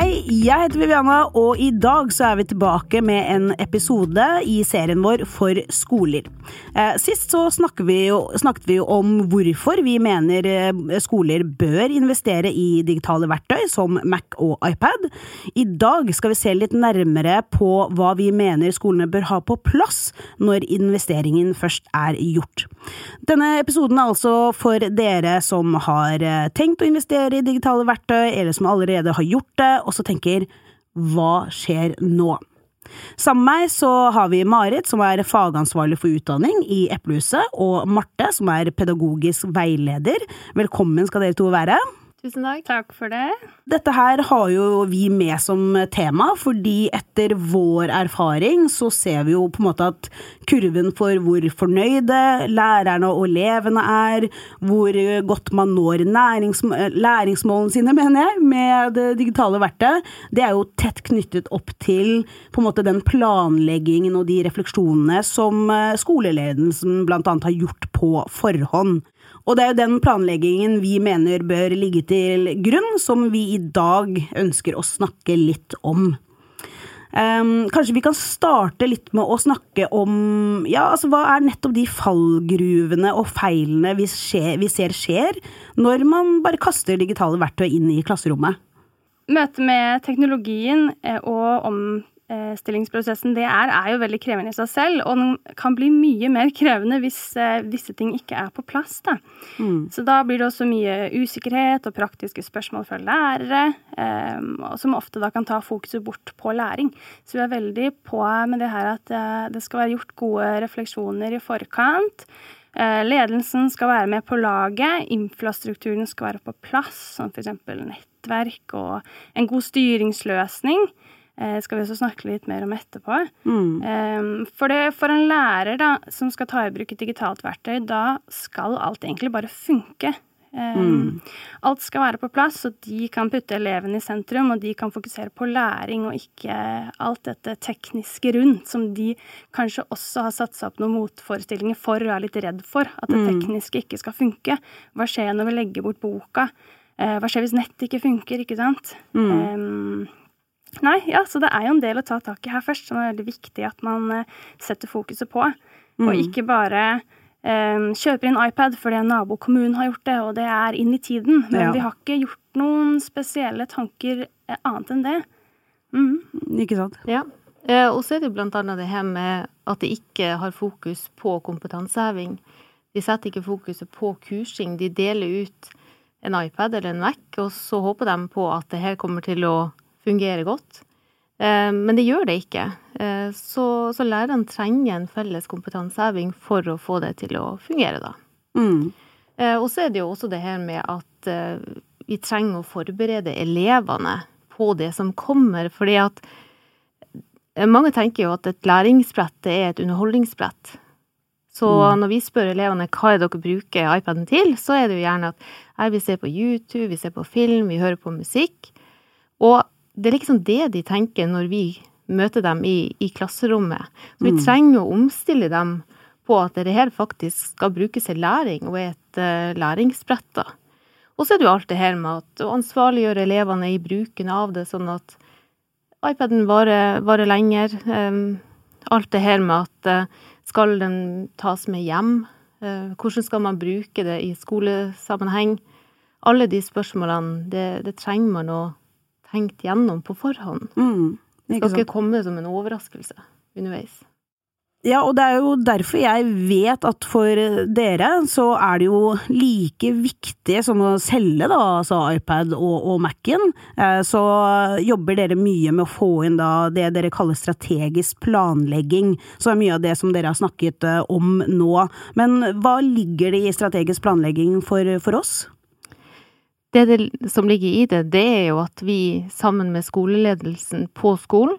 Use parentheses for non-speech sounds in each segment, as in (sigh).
Hei, jeg heter Viviana, og i dag så er vi tilbake med en episode i serien vår for skoler. Eh, sist så snakket vi, jo, snakket vi jo om hvorfor vi mener eh, skoler bør investere i digitale verktøy som Mac og iPad. I dag skal vi se litt nærmere på hva vi mener skolene bør ha på plass når investeringen først er gjort. Denne episoden er altså for dere som har eh, tenkt å investere i digitale verktøy, eller som allerede har gjort det og så tenker hva skjer nå? Sammen med meg så har vi Marit, som er fagansvarlig for utdanning i Eplehuset, og Marte, som er pedagogisk veileder. Velkommen skal dere to være. Tusen takk. Takk for det. Dette her har jo vi med som tema, fordi etter vår erfaring så ser vi jo på en måte at kurven for hvor fornøyde lærerne og elevene er, hvor godt man når læringsmålene sine, mener jeg, med det digitale verktøyet, det er jo tett knyttet opp til på en måte den planleggingen og de refleksjonene som skoleledelsen annet har gjort på forhånd. Og det er jo den planleggingen vi mener bør ligge til grunn, som vi i dag ønsker å snakke litt om. Um, kanskje vi kan starte litt med å snakke om ja, altså hva er nettopp de fallgruvene og feilene vi, skje, vi ser skjer når man bare kaster digitale verktøy inn i klasserommet? Møtet med teknologien eh, og om stillingsprosessen det er, er jo veldig krevende i seg selv, og den kan bli mye mer krevende hvis visse ting ikke er på plass. Da. Mm. Så da blir det også mye usikkerhet og praktiske spørsmål fra lærere, eh, som ofte da kan ta fokuset bort på læring. Så vi er veldig på med det her at eh, det skal være gjort gode refleksjoner i forkant. Eh, ledelsen skal være med på laget, infrastrukturen skal være på plass, som f.eks. nettverk og en god styringsløsning eh, skal vi også snakke litt mer om etterpå. Mm. For, det, for, en lærer da, som skal ta i bruk et digitalt verktøy, da skal alt egentlig bare funke. Mm. Alt skal være på plass, så de kan putte elevene i sentrum, og de kan fokusere på læring og ikke alt dette tekniske rundt, som de kanskje også har satt seg opp noen motforestillinger for og er litt redd for. At det mm. tekniske ikke skal funke. Hva skjer når vi legger bort boka? Uh, hva skjer hvis nettet ikke funker, ikke sant? Mm. Um, Nei, ja, så det er jo en del å ta tak i her først, som er veldig viktig at man uh, setter fokuset på. Mm. Og ikke bare um, kjøper inn iPad fordi en nabokommune har gjort det, og det er inn i tiden. Men ja. vi har ikke gjort noen spesielle tanker uh, annet enn det. Mm. Ikke sant? Ja. Eh, og så er det blant annet det her med at de ikke har fokus på kompetanseheving. De setter ikke fokuset på kursing. De deler ut en iPad eller en Mac, og så håper de på at det her kommer til å fungerer godt. Eh, men det gjør det ikke. Eh, så, så lærerne trenger en felles kompetanseheving for å få det til å fungere, da. Mm. Eh, og så er det jo også det her med at vi trenger å forberede elevene på det som kommer, fordi at mange tenker jo at et læringsbrett er et underholdningsbrett. Så mm. når vi spør elevene hva er dere bruker iPaden til, så er det jo gjerne at vi ser på YouTube, vi ser på film, vi hører på musikk. Og det er liksom det de tenker når vi møter dem i, i klasserommet. Så vi mm. trenger å omstille dem på at det her faktisk skal brukes til læring, og er et uh, læringsbrett. da. Og så er det jo alt det her med at å ansvarliggjøre elevene i bruken av det, sånn at iPaden varer, varer lenger. Um, alt det her med at uh, skal den tas med hjem? Uh, hvordan skal man bruke det i skolesammenheng? Alle de spørsmålene, det, det trenger man å tenkt gjennom på forhånd. Mm, det skal ikke komme som en overraskelse underveis. Ja, og det er jo derfor jeg vet at for dere så er det jo like viktig som å selge da, altså iPad og, og Mac-en, eh, så jobber dere mye med å få inn da det dere kaller strategisk planlegging, så er mye av det som dere har snakket eh, om nå. Men hva ligger det i strategisk planlegging for, for oss? Det, det som ligger i det, det er jo at vi sammen med skoleledelsen på skolen,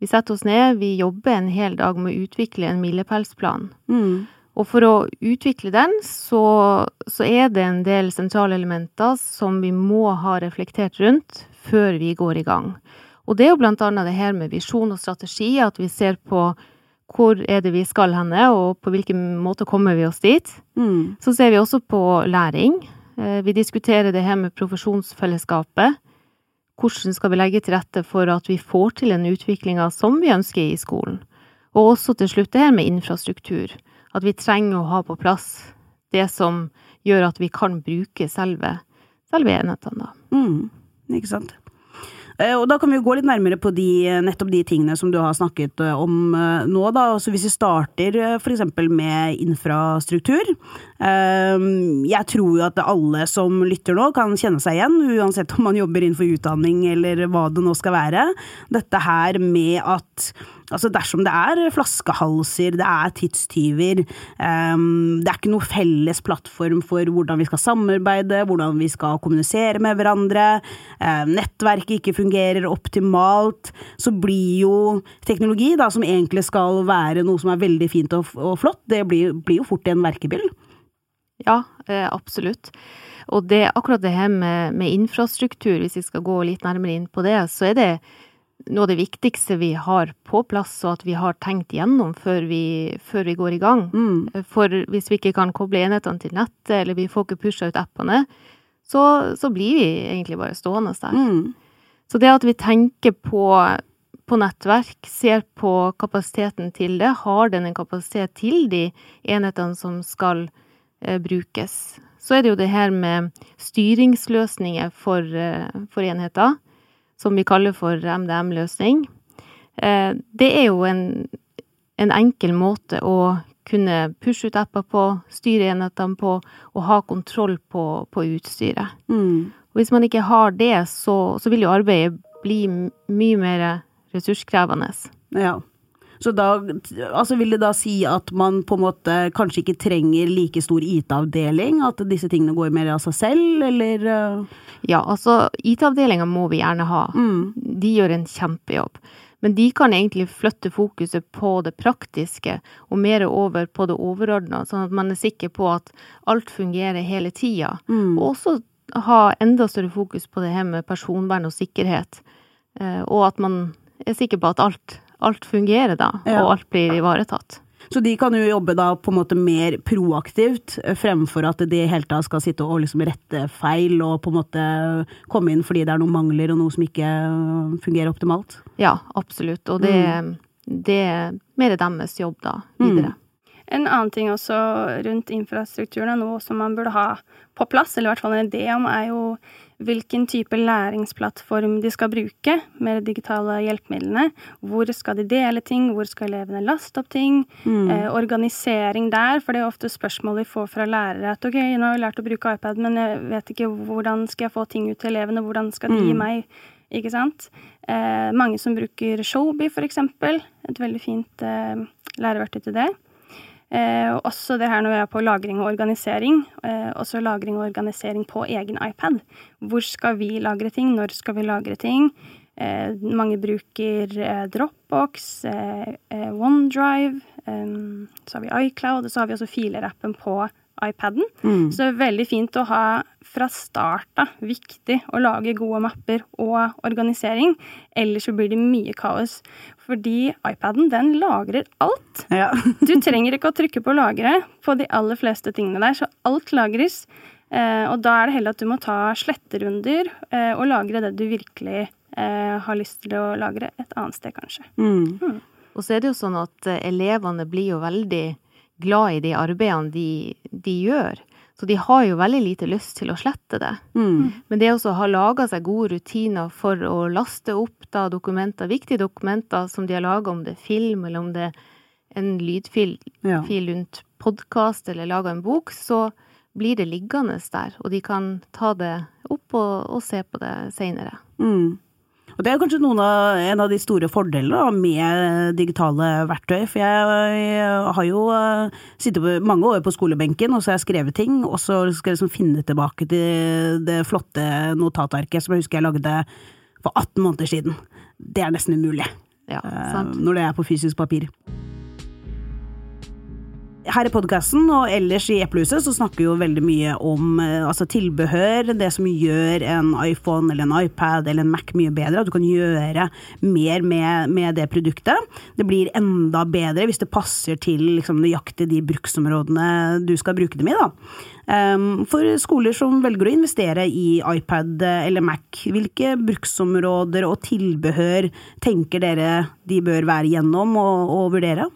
vi setter oss ned, vi jobber en hel dag med å utvikle en milepælsplan. Mm. Og for å utvikle den, så, så er det en del sentrale elementer som vi må ha reflektert rundt før vi går i gang. Og det er jo blant annet det her med visjon og strategi, at vi ser på hvor er det vi skal henne, og på hvilken måte kommer vi oss dit. Mm. Så ser vi også på læring. Eh, Vi diskuterer det her med profesjonsfellesskapet. Hvordan skal vi legge til rette for at vi får til den utviklinga som vi ønsker i skolen? Og også til slutt det her med infrastruktur. At vi trenger å ha på plass det som gjør at vi kan bruke selve, selve enhetene, da. Mm. Ikke sant. Eh, Og da kan vi jo gå litt nærmere på de, nettopp de tingene som du har snakket eh, om eh, nå. Da. Altså hvis vi starter f.eks. med infrastruktur. Eh, Jeg tror jo at alle som lytter nå kan kjenne seg igjen, uansett om man jobber innenfor utdanning eller hva det nå skal være. Dette her med at Altså dersom det er flaskehalser, det er tidstyver, um, det er ikke noe felles plattform for hvordan vi skal samarbeide, hvordan vi skal kommunisere med hverandre, um, nettverket ikke fungerer optimalt, så blir jo teknologi, da, som egentlig skal være noe som er veldig fint og, og flott, det blir, blir jo fort en verkebyll. Ja, eh, absolutt. Og det, akkurat det her med, med infrastruktur, hvis vi skal gå litt nærmere inn på det, så er det noe av det viktigste vi har på plass, og at vi har tenkt gjennom før vi, før vi går i gang. Mm. For hvis vi ikke kan koble enhetene til nettet, eller vi får ikke pusha ut appene, så, så blir vi egentlig bare stående der. Mm. Så det at vi tenker på, på nettverk, ser på kapasiteten til det, har den en kapasitet til de enhetene som skal eh, brukes. Så er det jo det her med styringsløsninger for, eh, for enheter, som vi kaller for MDM-løsning. Eh, det er jo en, en enkel måte å kunne pushe ut apper på, styre enhetene på, og ha kontroll på, på utstyret. Mm. Hvis man ikke har det, så, så vil jo arbeidet bli mye mer ressurskrevende. Ja. Så da altså vil det da si at man på en måte kanskje ikke trenger like stor IT-avdeling? At disse tingene går mer av seg selv, eller uh, Ja, altså, IT-avdelinga må vi gjerne ha. mm. De gjør en kjempejobb. Men de kan egentlig flytte fokuset på det praktiske, og mer over på det overordna, sånn at man er sikker på at alt fungerer hele tida. Mm. Og også ha enda større fokus på det her med personvern og sikkerhet. Eh, Og at man er sikker på at alt, alt fungerer, da, Ja. og alt blir ivaretatt. Så de kan jo jobbe da på en måte mer proaktivt, eh, fremfor at de hele tatt skal sitte og liksom rette feil og på en måte komme inn fordi det er noen mangler og noe som ikke øh, fungerer optimalt. Ja, absolutt. Og det, det er mer deres jobb da, videre. En annen ting også rundt infrastrukturen, er noe som man burde ha på plass, eller i hvert fall en idé om, er jo hvilken type læringsplattform de skal bruke med de digitale hjelpemidlene. Hvor skal de dele ting, hvor skal elevene laste opp ting? Eh, organisering der, for det er ofte spørsmål vi får fra lærere at ok, nå har vi lært å bruke iPad, men jeg vet ikke hvordan skal jeg få ting ut til elevene, hvordan skal de gi meg ikke sant? Eh, mange som bruker Showbie, for eksempel. Et veldig fint eh, læreverktøy til det. Eh, og også det her når vi er på lagring og organisering. Eh, også lagring og organisering på egen iPad. Hvor skal vi lagre ting? Når skal vi lagre ting? Eh, mange bruker eh, Dropbox, eh, eh, OneDrive, så har vi iCloud, og så har vi også filerappen på iPaden. Så det er veldig fint å ha fra start av viktig å lage gode mapper og organisering. Ellers så blir det mye kaos. Fordi iPaden, den lagrer alt. Ja. (laughs) Du trenger ikke å trykke på lagre på de aller fleste tingene der, så alt lagres. Eh, og da er det heller at du må ta sletterunder eh, og lagre det du virkelig eh, har lyst til å lagre et annet sted, kanskje. Mm. Og så er det jo sånn at elevene blir jo veldig glad i de arbeidene de, de gjør. Så de har jo veldig lite lyst til å slette det. Mm. Men det å ha laga seg gode rutiner for å laste opp da dokumenter, viktige dokumenter som de har laga, om det er film, eller om det er en lydfil Ja. fil rundt podkast eller laga en bok, så blir det liggende der, og de kan ta det opp og, og se på det seinere. Mm. Og det er kanskje av, en av de store fordelene med digitale verktøy. For jeg, har jo eh, sittet mange år på skolebenken, og så har jeg skrevet ting, og så skal jeg liksom finne tilbake til det flotte notatarket som jeg husker jeg lagde for 18 måneder siden. Det er nesten umulig Ja, eh, sant? når det er på fysisk papir. Her i podkasten og ellers i Eplehuset så snakker vi jo veldig mye om eh, altså tilbehør, det som gjør en iPhone eller en iPad eller en Mac mye bedre. At du kan gjøre mer med, med det produktet. Det blir enda bedre hvis det passer til liksom, nøyaktig de bruksområdene du skal bruke dem i. da. Um, for skoler som velger å investere i iPad eller Mac, hvilke bruksområder og tilbehør tenker dere de bør være gjennom og, og vurdere?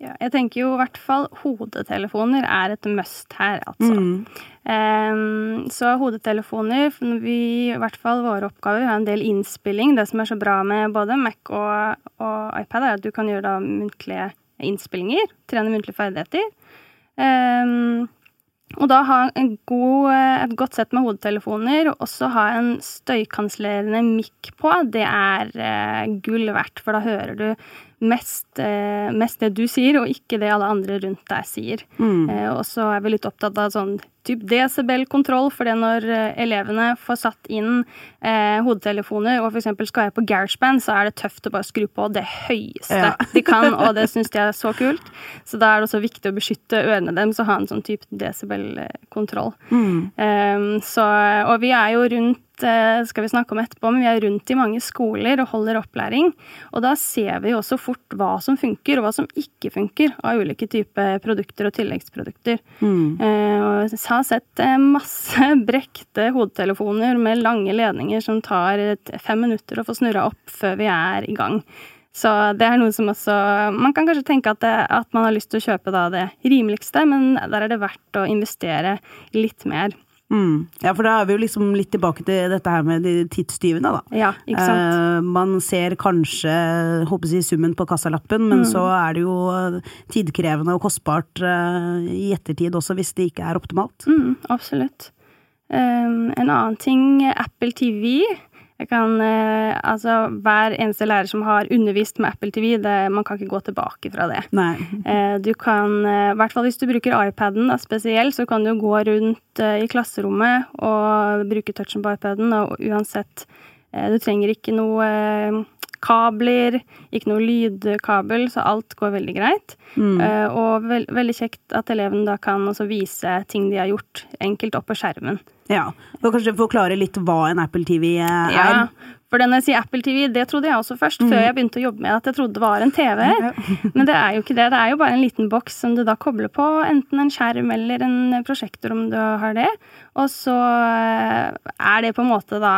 Ja, jeg tenker jo i hvert fall hodetelefoner er et must her, altså. Mm. Um, så hodetelefoner vi, I hvert fall våre oppgaver, vi har en del innspilling. Det som er så bra med både Mac og, og iPad, er at du kan gjøre da muntlige innspillinger. Trene muntlige ferdigheter. Um, og da ha god, et godt sett med hodetelefoner, og også ha en støykansellerende mikk på, det er uh, gull verdt, for da hører du mest, eh, mest, det du sier, og ikke det alle andre rundt deg sier. Mm. Eh, og så er vi litt opptatt av sånn type desibel-kontroll, for det når eh, elevene får satt inn eh, hodetelefoner og f.eks. skal være på GarageBand, så er det tøft å bare skru på det høyeste ja. (laughs) de kan, og det (laughs) syns de er så kult. Så da er det også viktig å beskytte ørene deres og ha en sånn type desibel-kontroll. Mm. Um, og vi er jo rundt skal vi snakke om etterpå, men vi er rundt i mange skoler og holder opplæring. Og da ser vi også fort hva som funker, og hva som ikke funker av ulike typer produkter og tilleggsprodukter. Mm. Eh, og jeg har sett eh, masse (laughs) brekte hodetelefoner med lange ledninger som tar fem minutter å få snurra opp før vi er i gang. Så det er noe som også Man kan kanskje tenke at, det, at man har lyst til å kjøpe det rimeligste, men der er det verdt å investere litt mer. Mm. Ja, for da er vi jo liksom litt tilbake til dette her med de tidstyvene, da. Ja, ikke sant? Eh, man ser kanskje håper jeg, summen på kassalappen, men mm. så er det jo tidkrevende og kostbart eh, i ettertid også, hvis det ikke er optimalt. Mm, absolutt. Um, en annen ting, Apple TV jeg kan, eh, altså, hver eneste lærer som har undervist med Apple TV, det, man kan ikke gå tilbake fra det. Nei. Eh, du kan, eh, i hvert fall hvis du bruker iPaden da, spesielt, så kan du gå rundt i klasserommet og bruke touchen på iPaden, og uansett Du trenger ikke noe kabler, ikke noe lydkabel, så alt går veldig greit. Mm. Og ve veldig kjekt at eleven da kan også vise ting de har gjort, enkelt opp på skjermen. Ja, og Kanskje forklare litt hva en Apple TV er? Ja, for når jeg sier Apple TV, det trodde jeg også først, mm. før jeg begynte å jobbe med at jeg trodde det var en TV. (laughs) Men det er jo ikke det. Det er jo bare en liten boks som du da kobler på, enten en skjerm eller en prosjektor om du har det. Og så eh, er det på en måte da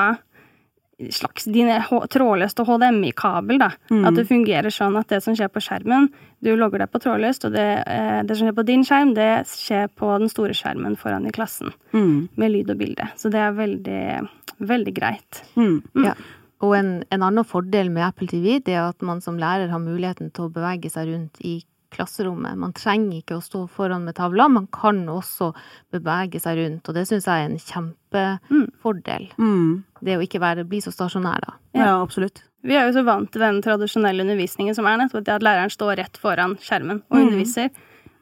slags din trådløst og HDMI-kabel. da, mm. At det fungerer sånn at det som skjer på skjermen, du logger deg på trådløst, og det, eh, det, som skjer på din skjerm, det skjer på den store skjermen foran i klassen. Mm. Med lyd og bilde. Så det er veldig, veldig greit. Mm. mm. Ja. Og en, en, annen fordel med Apple TV det er at man som lærer har muligheten til å bevege seg rundt i klasserommet. Man trenger ikke å stå foran med tavla, man kan også bevege seg rundt. Og det syns jeg er en kjempefordel. Mm. Det å ikke være, bli så stasjonær, da. Ja. ja, absolutt. Vi er jo så vant til den tradisjonelle undervisningen som er nettopp det at læreren står rett foran skjermen og mm. underviser.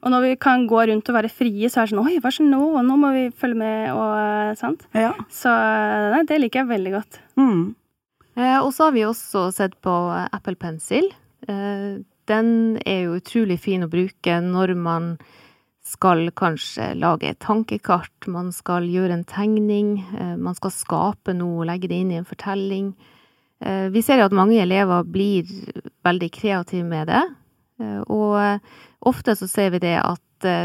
Og når vi kan gå rundt og være frie, så er det sånn Oi, hva skjer nå? Og nå må vi følge med, og sant. Ja. Så nei, det liker jeg veldig godt. Mm. Eh, og så har vi også sett på Apple Pencil. Eh, den er jo utrolig fin å bruke når man skal kanskje lage et tankekart, man skal gjøre en tegning, eh, man skal skape noe og legge det inn i en fortelling. Eh, vi ser jo at mange elever blir veldig kreative med det, eh, og ofte så ser vi det at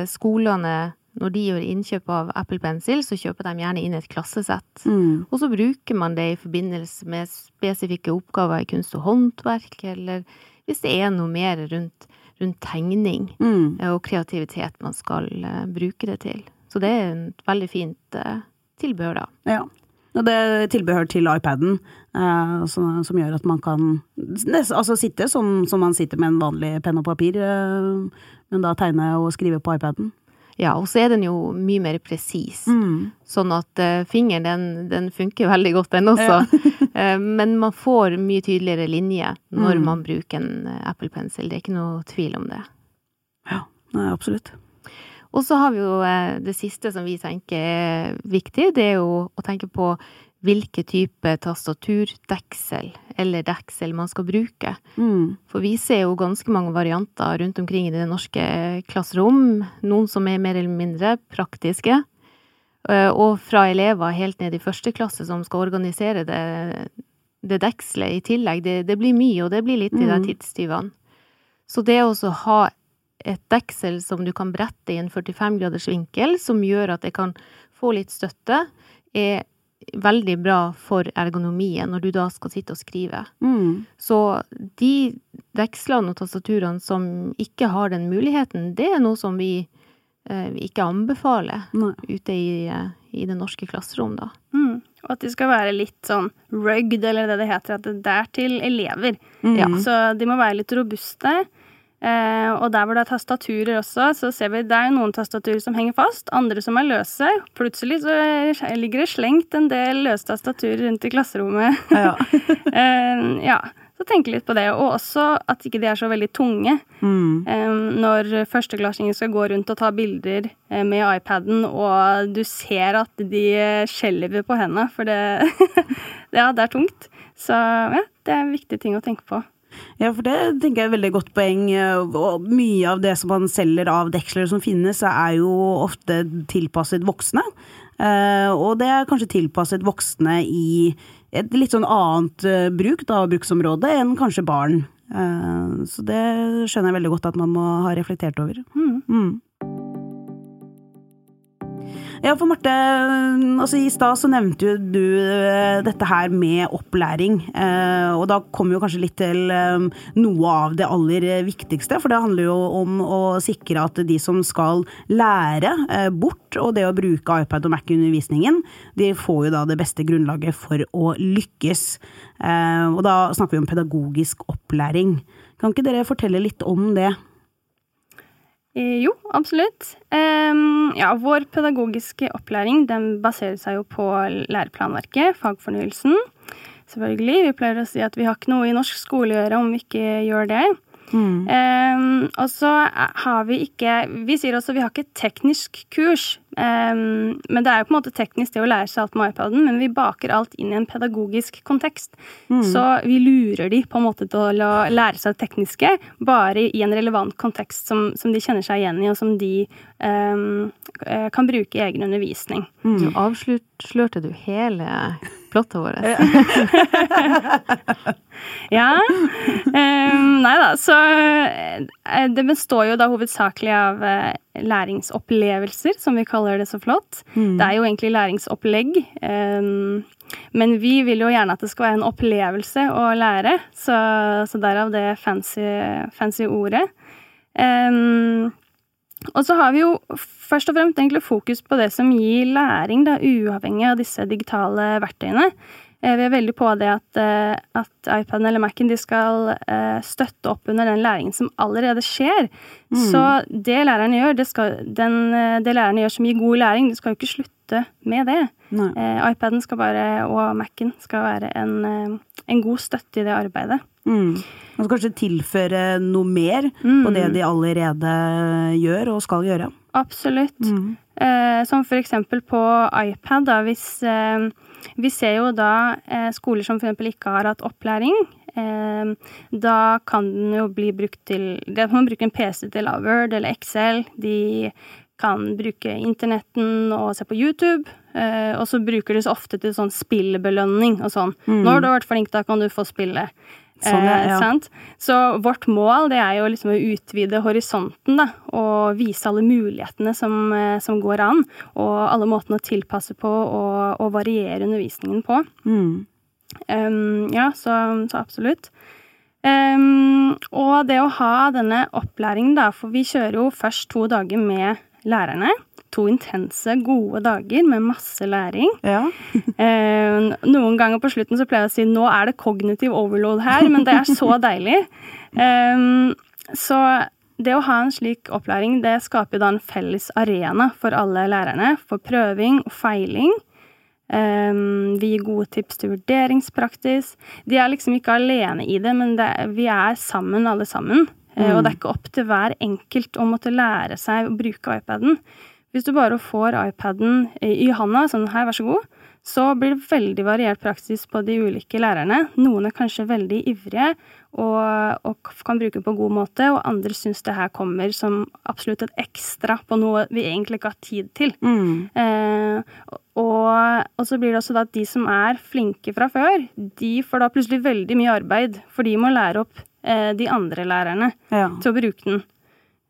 skolene når de gjør innkjøp av Apple Pencil, så kjøper de gjerne inn et klassesett. Mm. Og så bruker man det i forbindelse med spesifikke oppgaver i kunst og håndverk, eller hvis det er noe mer rundt, rundt tegning mm. og kreativitet man skal uh, bruke det til. Så det er et veldig fint uh, tilbehør, da. Ja. Og det er tilbehør til iPaden, eh, som, som, gjør at man kan altså sitte som, som, man sitter med en vanlig penn og papir, men da tegne og skrive på iPaden. Ja, og så er den jo mye mer presis. Mm. Sånn at uh, fingeren, den, den, funker veldig godt, den også. Uh, (laughs) (laughs) men man får mye tydeligere linje når mm. man bruker en uh, Apple Pencil. Det er ikke noe tvil om det. Ja, nei, absolutt. Og så har vi jo det siste som vi tenker er viktig, det er jo å tenke på hvilke type tastatur, deksel eller deksel man skal bruke. Mm. For vi ser jo ganske mange varianter rundt omkring i det norske klasserom. Noen som er mer eller mindre praktiske. Eh, Og fra elever helt ned i første klasse som skal organisere det, det dekselet i tillegg. Det, det blir mye, og det blir litt i de Mm. tidstyvene. Så det å ha et deksel som du kan brette i en 45 graders vinkel, som gjør at det kan få litt støtte, er veldig bra for ergonomien når du da skal sitte og skrive. Mm. Så de vekslene og tastaturene som ikke har den muligheten, det er noe som vi eh, ikke anbefaler Nei. ute i, eh, i det norske klasserom, da. Mm. Og at de skal være litt sånn rugged, eller det det heter, at det er til elever. Mm. Ja. Så de må være litt robuste. Eh, og der hvor det er tastaturer også, så ser vi det er jo noen tastaturer som henger fast, andre som er løse. Plutselig så ligger det slengt en del løse tastaturer rundt i klasserommet. Ja. (laughs) eh, ja, så tenk litt på det. Og også at ikke de er så veldig tunge. Mm. Eh, når førsteklassinger skal gå rundt og ta bilder eh, med iPaden, og du ser at de eh, skjelver på hendene, for det (laughs) Ja, det er tungt. Så ja, det er en viktig ting å tenke på. Ja, for det tenker jeg er et veldig godt poeng. Og mye av det som man selger av deksler som finnes, er jo ofte tilpasset voksne. Eh, Og det er kanskje tilpasset voksne i et litt sånn annet eh, bruk, da, bruksområde, enn kanskje barn. Eh, Så det skjønner jeg veldig godt at man må ha reflektert over. Mm. Mm. Ja, for Marte, altså i stad så nevnte jo du eh, dette her med opplæring. eh, Og da kommer jo kanskje litt til eh, noe av det aller viktigste. For det handler jo om å sikre at de som skal lære bort og det å bruke iPad og Mac i undervisningen, de får jo da det beste grunnlaget for å lykkes. Og da snakker vi om pedagogisk opplæring. Kan ikke dere fortelle litt om det? Eh, Jo, absolutt. Ja, vår pedagogiske opplæring den baserer seg jo på læreplanverket, fagfornyelsen. Selvfølgelig. Vi pleier å si at vi har ikke noe i norsk skole å gjøre om vi ikke gjør det. Em, og så har vi ikke Vi sier også vi har ikke teknisk kurs. Um, men det er jo på en måte teknisk det å lære seg alt med iPaden, men vi baker alt inn i en pedagogisk kontekst. Så vi lurer de på en måte til å lære seg det tekniske, bare i en relevant kontekst som, som de kjenner seg igjen i, og som de eh, kan bruke i egen undervisning. Nå avslørte du hele plottet vårt. Ja. (laughs) Um, nei da, så eh, det består jo da hovedsakelig av eh, læringsopplevelser, som vi kaller det så flott. Det er jo egentlig læringsopplegg. Um, men vi vil jo gjerne at det skal være en opplevelse å lære, så, så derav det fancy, fancy ordet. Um, og så har vi jo først og fremst egentlig fokus på det som gir læring, da, uavhengig av disse digitale verktøyene. Eh, Vi er veldig på det at, eh, at iPaden eller Macen skal eh, støtte opp under den læringen som allerede skjer. Så det lærerne gjør, det, skal, den, det lærerne gjør som gir god læring, det skal jo ikke slutte med det. Nei. IPaden skal bare, og Macen skal være en, en god støtte i det arbeidet. Mm. Man skal kanskje tilføre noe mer på det de allerede gjør og skal gjøre. Absolutt. Eh, som for eksempel på iPad, da, hvis eh, Vi ser jo da eh, skoler som for eksempel ikke har hatt opplæring. Eh, da kan den jo bli brukt til Det kan man bruke en PC til Word eller Excel. De kan bruke internetten og se på YouTube. Eh, og så bruker de så ofte til sånn spillbelønning og sånn. Mm. har du vært flink, da kan du få spille. Sånn, ja, Eh, ja. Så vårt mål det er jo liksom å utvide horisonten da, og vise alle mulighetene som, eh, som går an, og alle måtene å tilpasse på og, og variere undervisningen på. Mm. Um, ja, så, så absolutt. Um, og det å ha denne opplæringen, da, for vi kjører jo først to dager med lærerne. To intense, gode dager med masse læring. Ja. (laughs) Eh, noen ganger på slutten så pleier jeg å si nå er det kognitiv overload her, men det er så deilig. Eh, så det å ha en slik opplæring, det skaper da en felles arena for alle lærerne for prøving og feiling. Eh, vi gir gode tips til vurderingspraktis. De er liksom ikke alene i det, men det, vi er sammen alle sammen. Mm. Og det er ikke opp til hver enkelt å måtte lære seg å bruke iPaden. Hvis du bare får iPaden i handa, sånn her, vær så god, så blir det veldig variert praksis på de ulike lærerne. Noen er kanskje veldig ivrige og, og kan bruke den på en god måte, og andre syns det her kommer som absolutt et ekstra på noe vi egentlig ikke har tid til. Mm. Eh, og, og, så blir det også da at de som er flinke fra før, de får da plutselig veldig mye arbeid, for de må lære opp eh, de andre lærerne Ja. til å bruke den.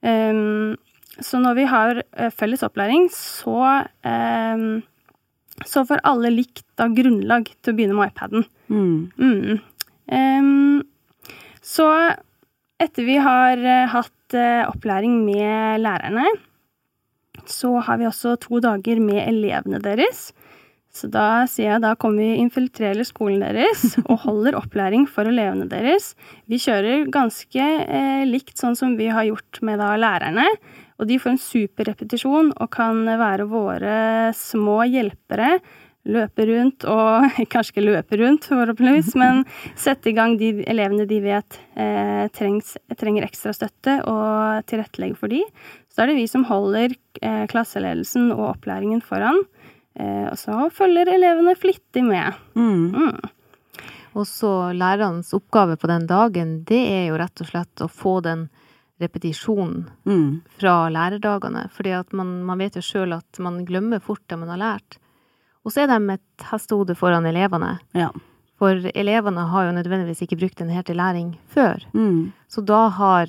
Um, så når vi har eh, felles opplæring, så um, så får alle likt da grunnlag til å begynne med iPaden. Mm. Mm. Så etter vi har eh, hatt eh, opplæring med lærerne, så har vi også to dager med elevene deres. Så da sier jeg da kommer vi infiltrerer skolen deres (laughs) og holder opplæring for elevene deres. Vi kjører ganske eh, likt sånn som vi har gjort med da lærerne. Og de får en super repetisjon og kan være våre små hjelpere. Løpe rundt og (laughs) Kanskje ikke løpe rundt, forhåpentligvis, (laughs) men sette i gang de elevene de vet eh, trengs, trenger ekstra støtte, og tilrettelegge for de. Så er det vi som holder eh, klasseledelsen og opplæringen foran. Eh, og så følger elevene flittig med. Mm. Mm. Og så lærernes oppgave på den dagen, det er jo rett og slett å få den repetisjonen Mm. fra lærerdagene. Fordi at man, man vet jo sjøl at man glemmer fort det man har lært. Og så er de et hestehode foran elevene. Ja. For elevene har jo nødvendigvis ikke brukt den helt læring før. Mm. Så da har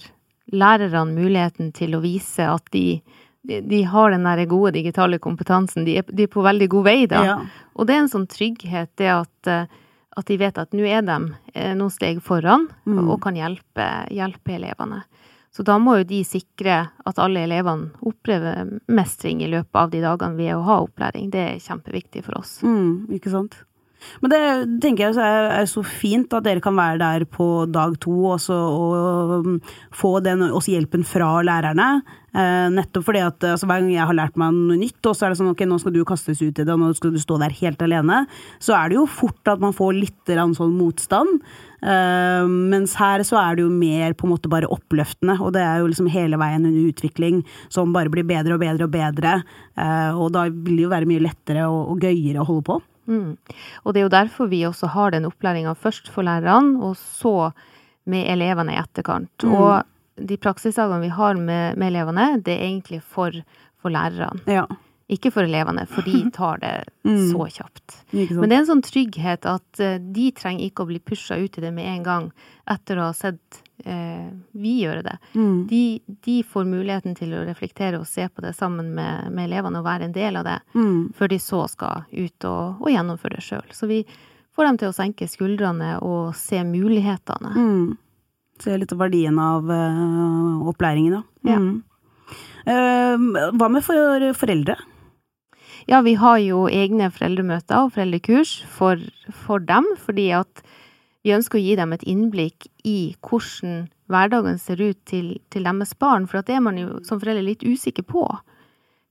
lærerne muligheten til å vise at de, de, de har den der gode digitale kompetansen. De er, de er på veldig god vei da. Ja. Og det er en sånn trygghet, det at, eh, at de vet at nå er de eh, noen steg foran Mm. og kan hjelpe, hjelpe elevene. Så da må jo de sikre at alle elevene opplever mestring i løpet av de dagene vi er å ha opplæring. Det er kjempeviktig for oss. Mm, ikke sant. Men det tenker jeg er, er så fint at dere kan være der på dag to også, og um, få den også hjelpen fra lærerne. Eh, nettopp fordi at altså, hver gang jeg har lært meg noe nytt, og så er det sånn ok, nå skal du kastes ut i det, og nå skal du stå der helt alene, så er det jo fort at man får litt grann sånn motstand. Eh, mens her så er det jo mer på en måte bare oppløftende, og det er jo liksom hele veien en utvikling som bare blir bedre og bedre og bedre. Eh, og da vil det jo være mye lettere og, og gøyere å holde på. Mm. Og det er jo derfor vi også har den opplæringa først for lærerne, og så med elevene i etterkant. Mm. Og de praksisdagene vi har med, med elevene, det er egentlig for, for lærerne. Ja, Ikke for elevene, for de (laughs) tar det Mm. så kjapt. Men det er en sånn trygghet at eh, de trenger ikke å bli pusha ut i det med en gang etter å ha sett eh, vi gjøre det. Mm. De, de får muligheten til å reflektere og se på det sammen med, med elevene og være en del av det, Mm. før de så skal ut og, og gjennomføre det sjøl. Så vi får dem til å senke skuldrene og se mulighetene. Mm. Se litt av verdien av uh, opplæringen, da. Ja. Eh, hva med for foreldre? Ja, vi har jo egne foreldremøter og foreldrekurs for, for dem, fordi at vi ønsker å gi dem et innblikk i hvordan hverdagen ser ut til, til deres barn, for det er man jo som forelder litt usikker på.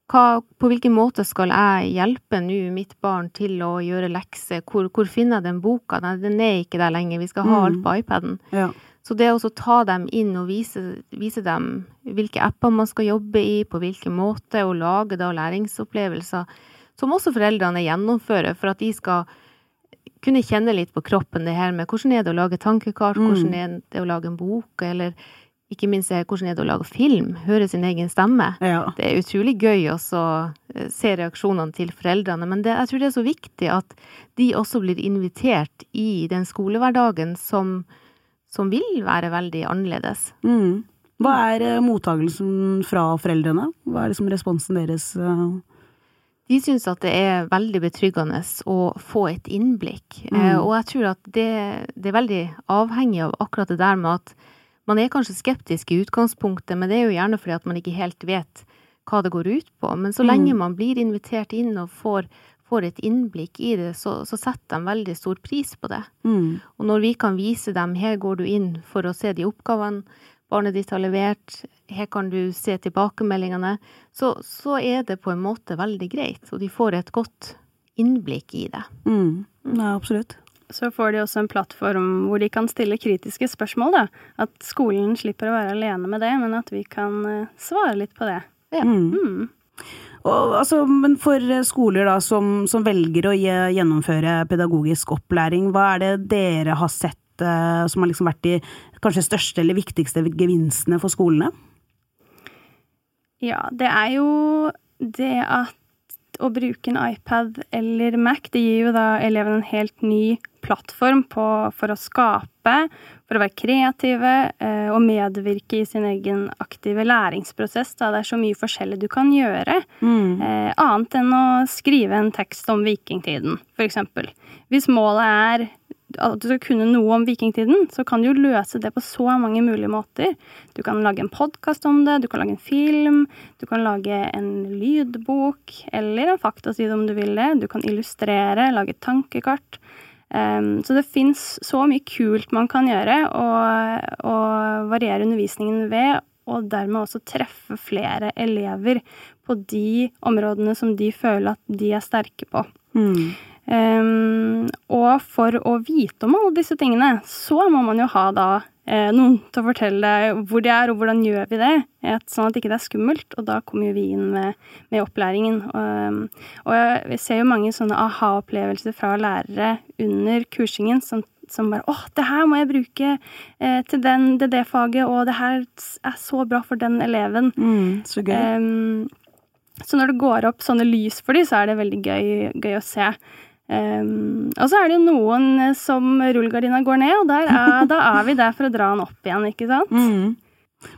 Hva, på hvilken måte skal jeg hjelpe nå mitt barn til å gjøre lekser? Hvor, hvor finner jeg den boka? Nei, den er ikke der lenger, vi skal ha Mm. alt på iPaden. Ja. Så det å ta dem inn og vise, vise dem hvilke apper man skal jobbe i, på hvilken måte, og lage da læringsopplevelser som også foreldrene gjennomfører, for at de skal kunne kjenne litt på kroppen det her med hvordan er det å lage tankekart, Mm. hvordan er det å lage en bok, eller ikke minst hvordan er det å lage film, høre sin egen stemme. ja. Det er utrolig gøy også eh, se reaksjonene til foreldrene, men det, jeg tror det er så viktig at de også blir invitert i den skolehverdagen som, som vil være veldig annerledes. Mm. Hva er eh, mottagelsen fra foreldrene? Hva er liksom responsen deres? eh? De syns at det er veldig betryggende å få et innblikk, Mm. eh, og jeg tror at det, det er veldig avhengig av akkurat det der med at man er kanskje skeptisk i utgangspunktet, men det er jo gjerne fordi at man ikke helt vet hva det går ut på. Men så Mm. lenge man blir invitert inn og får, får et innblikk i det, så, så setter de veldig stor pris på det. Mm. Og når vi kan vise dem her går du inn for å se de oppgavene barnet ditt har levert, her kan du se tilbakemeldingene, så, så er det på en måte veldig greit, og de får et godt innblikk i det. Mm. Ja, absolutt. Så får de også en plattform hvor de kan stille kritiske spørsmål, da. At skolen slipper å være alene med det, men at vi kan eh, svare litt på det. Ja. Mm. Mm. Og, altså, men for skoler da, som, som, velger å gjennomføre pedagogisk opplæring, hva er det dere har sett uh, som har liksom vært de kanskje største eller viktigste gevinstene for skolene? Ja, det er jo det at å bruke en iPad eller Mac, det gir jo da elevene en helt ny plattform på, for å skape, for å være kreative eh, og medvirke i sin egen aktive læringsprosess. Da. Det er så mye forskjellig du kan gjøre, mm. eh, annet enn å skrive en tekst om vikingtiden, f.eks. Hvis målet er at du skal kunne noe om vikingtiden, så kan du jo løse det på så mange mulige måter. Du kan lage en podkast om det, du kan lage en film, du kan lage en lydbok eller en faktaside om du vil det. Du kan illustrere, lage tankekart. Um, så det fins så mye kult man kan gjøre, og, og variere undervisningen ved, og dermed også treffe flere elever på de områdene som de føler at de er sterke på. Mm. Um, og for å vite om alle disse tingene, så må man jo ha da eh, noen til å fortelle hvor de er, og hvordan gjør vi det, et, sånn at ikke det er skummelt. Og da kommer jo vi inn med, med opplæringen. Og, og jeg ser jo mange sånne aha-opplevelser fra lærere under kursingen som som bare 'Å, det her må jeg bruke eh, til den, det, det faget, og det her er så bra for den eleven'. Mm, så gøy. Um, så når det går opp sånne lys for dem, så er det veldig gøy, gøy å se. Um, og så er det jo noen som rullegardina går ned, og er, da er vi der for å dra den opp igjen, ikke sant? Mm.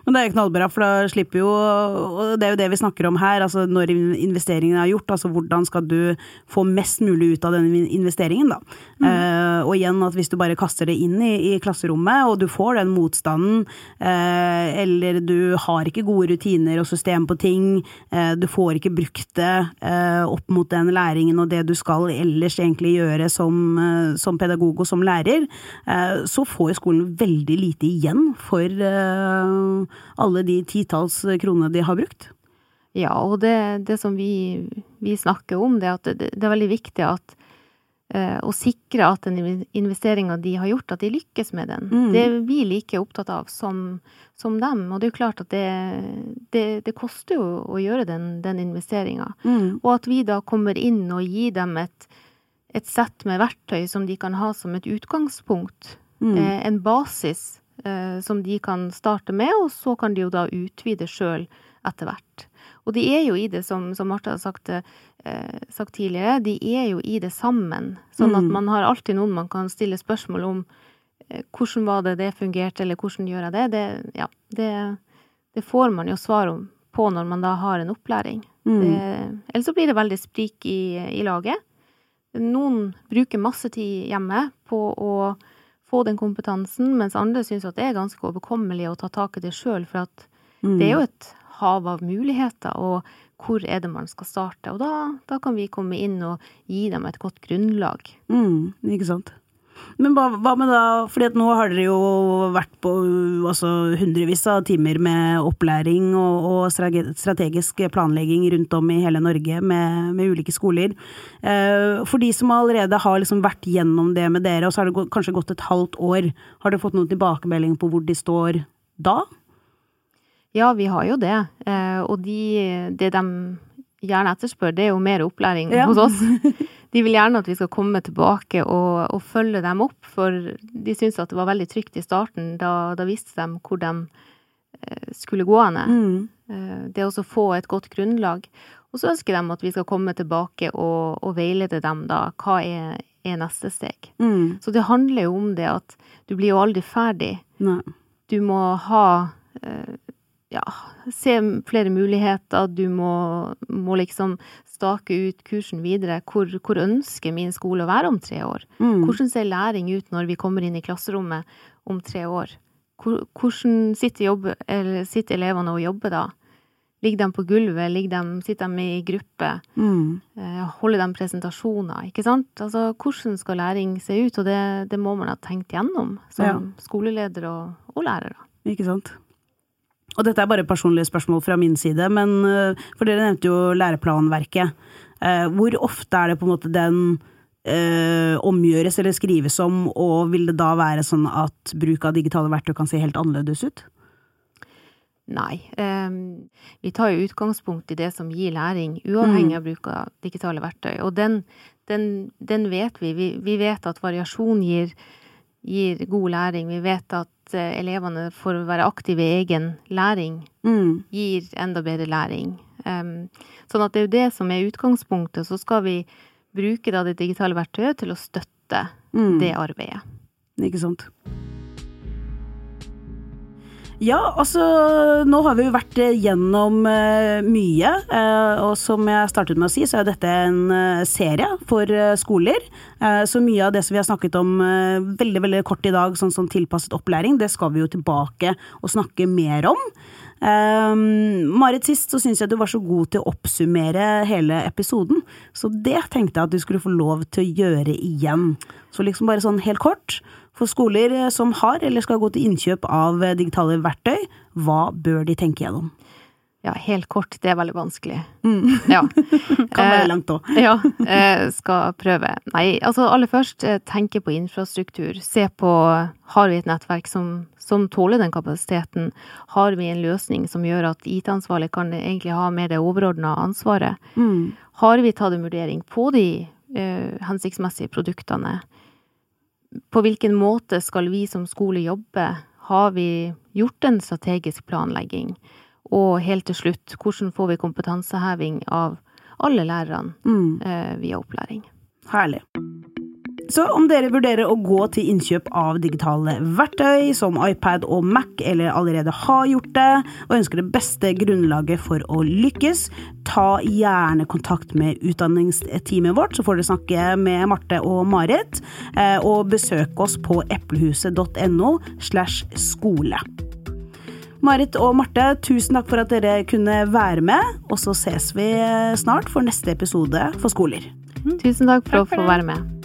Men det er knallbra, for da slipper jo Og det er jo det vi snakker om her, altså når investeringen er gjort, altså hvordan skal du få mest mulig ut av denne investeringen, da. Mm. Uh, og igjen at hvis du bare kaster det inn i, i klasserommet, og du får den motstanden, uh, eller du har ikke gode rutiner og system på ting, uh, du får ikke brukt det opp mot den læringen og det du skal ellers egentlig gjøre som, som pedagog og som lærer, så får skolen veldig lite igjen for alle de titalls kronene de har brukt? Ja, og det, det som vi, vi, snakker om, det er at det, det er veldig viktig at eh, å sikre at den investeringa de har gjort, at de lykkes med den. Mm. Det er vi like opptatt av som, som dem. Og det er jo klart at det, det, det koster jo å gjøre den, den investeringa. Mm. Og at vi da kommer inn og gir dem et, et sett med verktøy som de kan ha som et utgangspunkt. Mm. Eh, en basis som de kan starte med, og så kan de jo da utvide sjøl etter hvert. Og de er jo i det, som, som Marte har sagt, eh, sagt, tidligere, de er jo i det sammen. Sånn at mm. man har alltid noen man kan stille spørsmål om eh, hvordan var det det fungerte, eller hvordan gjør jeg det? Det, ja, det, det får man jo svar om på når man da har en opplæring. Mm. Eller så blir det veldig sprik i, i laget. Noen bruker masse tid hjemme på å få den kompetansen, mens andre syns at det er ganske overkommelig å ta tak i det sjøl, for at mm. det er jo et hav av muligheter, og hvor er det man skal starte? Og da, da kan vi komme inn og gi dem et godt grunnlag. Mm, ikke sant. Men hva, hva, med da, fordi at nå har dere jo vært på altså, hundrevis av timer med opplæring og, og, strategisk planlegging rundt om i hele Norge med, med ulike skoler. Eh, for de som allerede har liksom vært gjennom det med dere, og så har det kanskje gått et halvt år, har dere fått noen tilbakemelding på hvor de står da? Ja, vi har jo det. Eh, og de, det de gjerne etterspør, det er jo mer opplæring ja. hos oss. (laughs) de vil gjerne at vi skal komme tilbake og, og følge dem opp, for de syns at det var veldig trygt i starten. Da, da visste de hvor de eh, skulle gå henne. Mm. Eh, det å få et godt grunnlag. Og så ønsker de at vi skal komme tilbake og, og veilede dem da. Hva er, er neste steg? Mm. Så det handler jo om det at du blir jo aldri ferdig. Nei. Du må ha eh, ja, se flere muligheter. Du må, må liksom stake ut kursen videre. Hvor, hvor, ønsker min skole å være om tre år? Mm. Hvordan ser læring ut når vi kommer inn i klasserommet om tre år? Hvordan sitter, jobb, sitter, elevene og jobber da? Ligger de på gulvet? De, sitter de i gruppe? Mm. Eh, holder de presentasjoner? Ikke sant? Altså, hvordan skal læring se ut? Og det, det må man ha tenkt gjennom som ja. skoleleder og, og lærer. Ikke sant. Og dette er bare personlige spørsmål fra min side, men eh, for dere nevnte jo læreplanverket. Eh, hvor ofte er det på en måte den eh, omgjøres eller skrives om, og vil det da være sånn at bruk av digitale verktøy kan se helt annerledes ut? Nei. Um, vi tar jo utgangspunkt i det som gir læring, uavhengig mm. av bruk av digitale verktøy. Og den, den, den vet vi. vi. vi. vet at variasjon gir, gir, god læring. Vi vet at uh, elevene får være aktive i egen læring, mm. gir enda bedre læring. Um, sånn at det er jo det som er utgangspunktet. Så skal vi bruke da det digitale verktøyet til å støtte mm. det arbeidet. Ikke sant. Ja, altså nå har vi jo vært gjennom uh, mye. Uh, og som jeg startet med å si, så er dette en uh, serie for skoler. så mye av det som vi har snakket om veldig veldig kort i dag, sånn som tilpasset opplæring, det skal vi jo tilbake og snakke mer om. Marit, sist så syns jeg du var så god til å oppsummere hele episoden. Så det tenkte jeg at du skulle få lov til å gjøre igjen. Så liksom bare sånn helt kort. For skoler eh, som har eller skal gå til innkjøp av eh, digitale verktøy, hva bør de tenke gjennom? Ja, helt kort, det er veldig vanskelig. Mm. (laughs) Ja. (laughs) kan være eh, langt òg. ja, skal prøve. Nei, altså aller først, tenke på infrastruktur. Se på har vi et nettverk som, som tåler den kapasiteten. Har vi en løsning som gjør at IT-ansvarlig kan egentlig ha mer det overordna ansvaret? Mm. Har vi tatt en vurdering på de uh, hensiktsmessige produktene? På hvilken måte skal vi som skole jobbe? Har vi gjort en strategisk planlegging? Og helt til slutt, hvordan får vi kompetanseheving av alle lærerne mm. eh, via opplæring? Herlig. Så om dere vurderer å gå til innkjøp av digitale verktøy som iPad og Mac, eller allerede har gjort det, og ønsker det beste grunnlaget for å lykkes, ta gjerne kontakt med utdanningsteamet vårt, så får dere snakke med Marte og Marit, eh, og besøk oss på eplehuset.no slash skole. Marit og Marte, tusen takk for at dere kunne være med, og så ses vi snart for neste episode for skoler. Tusen takk for, takk for å få være med.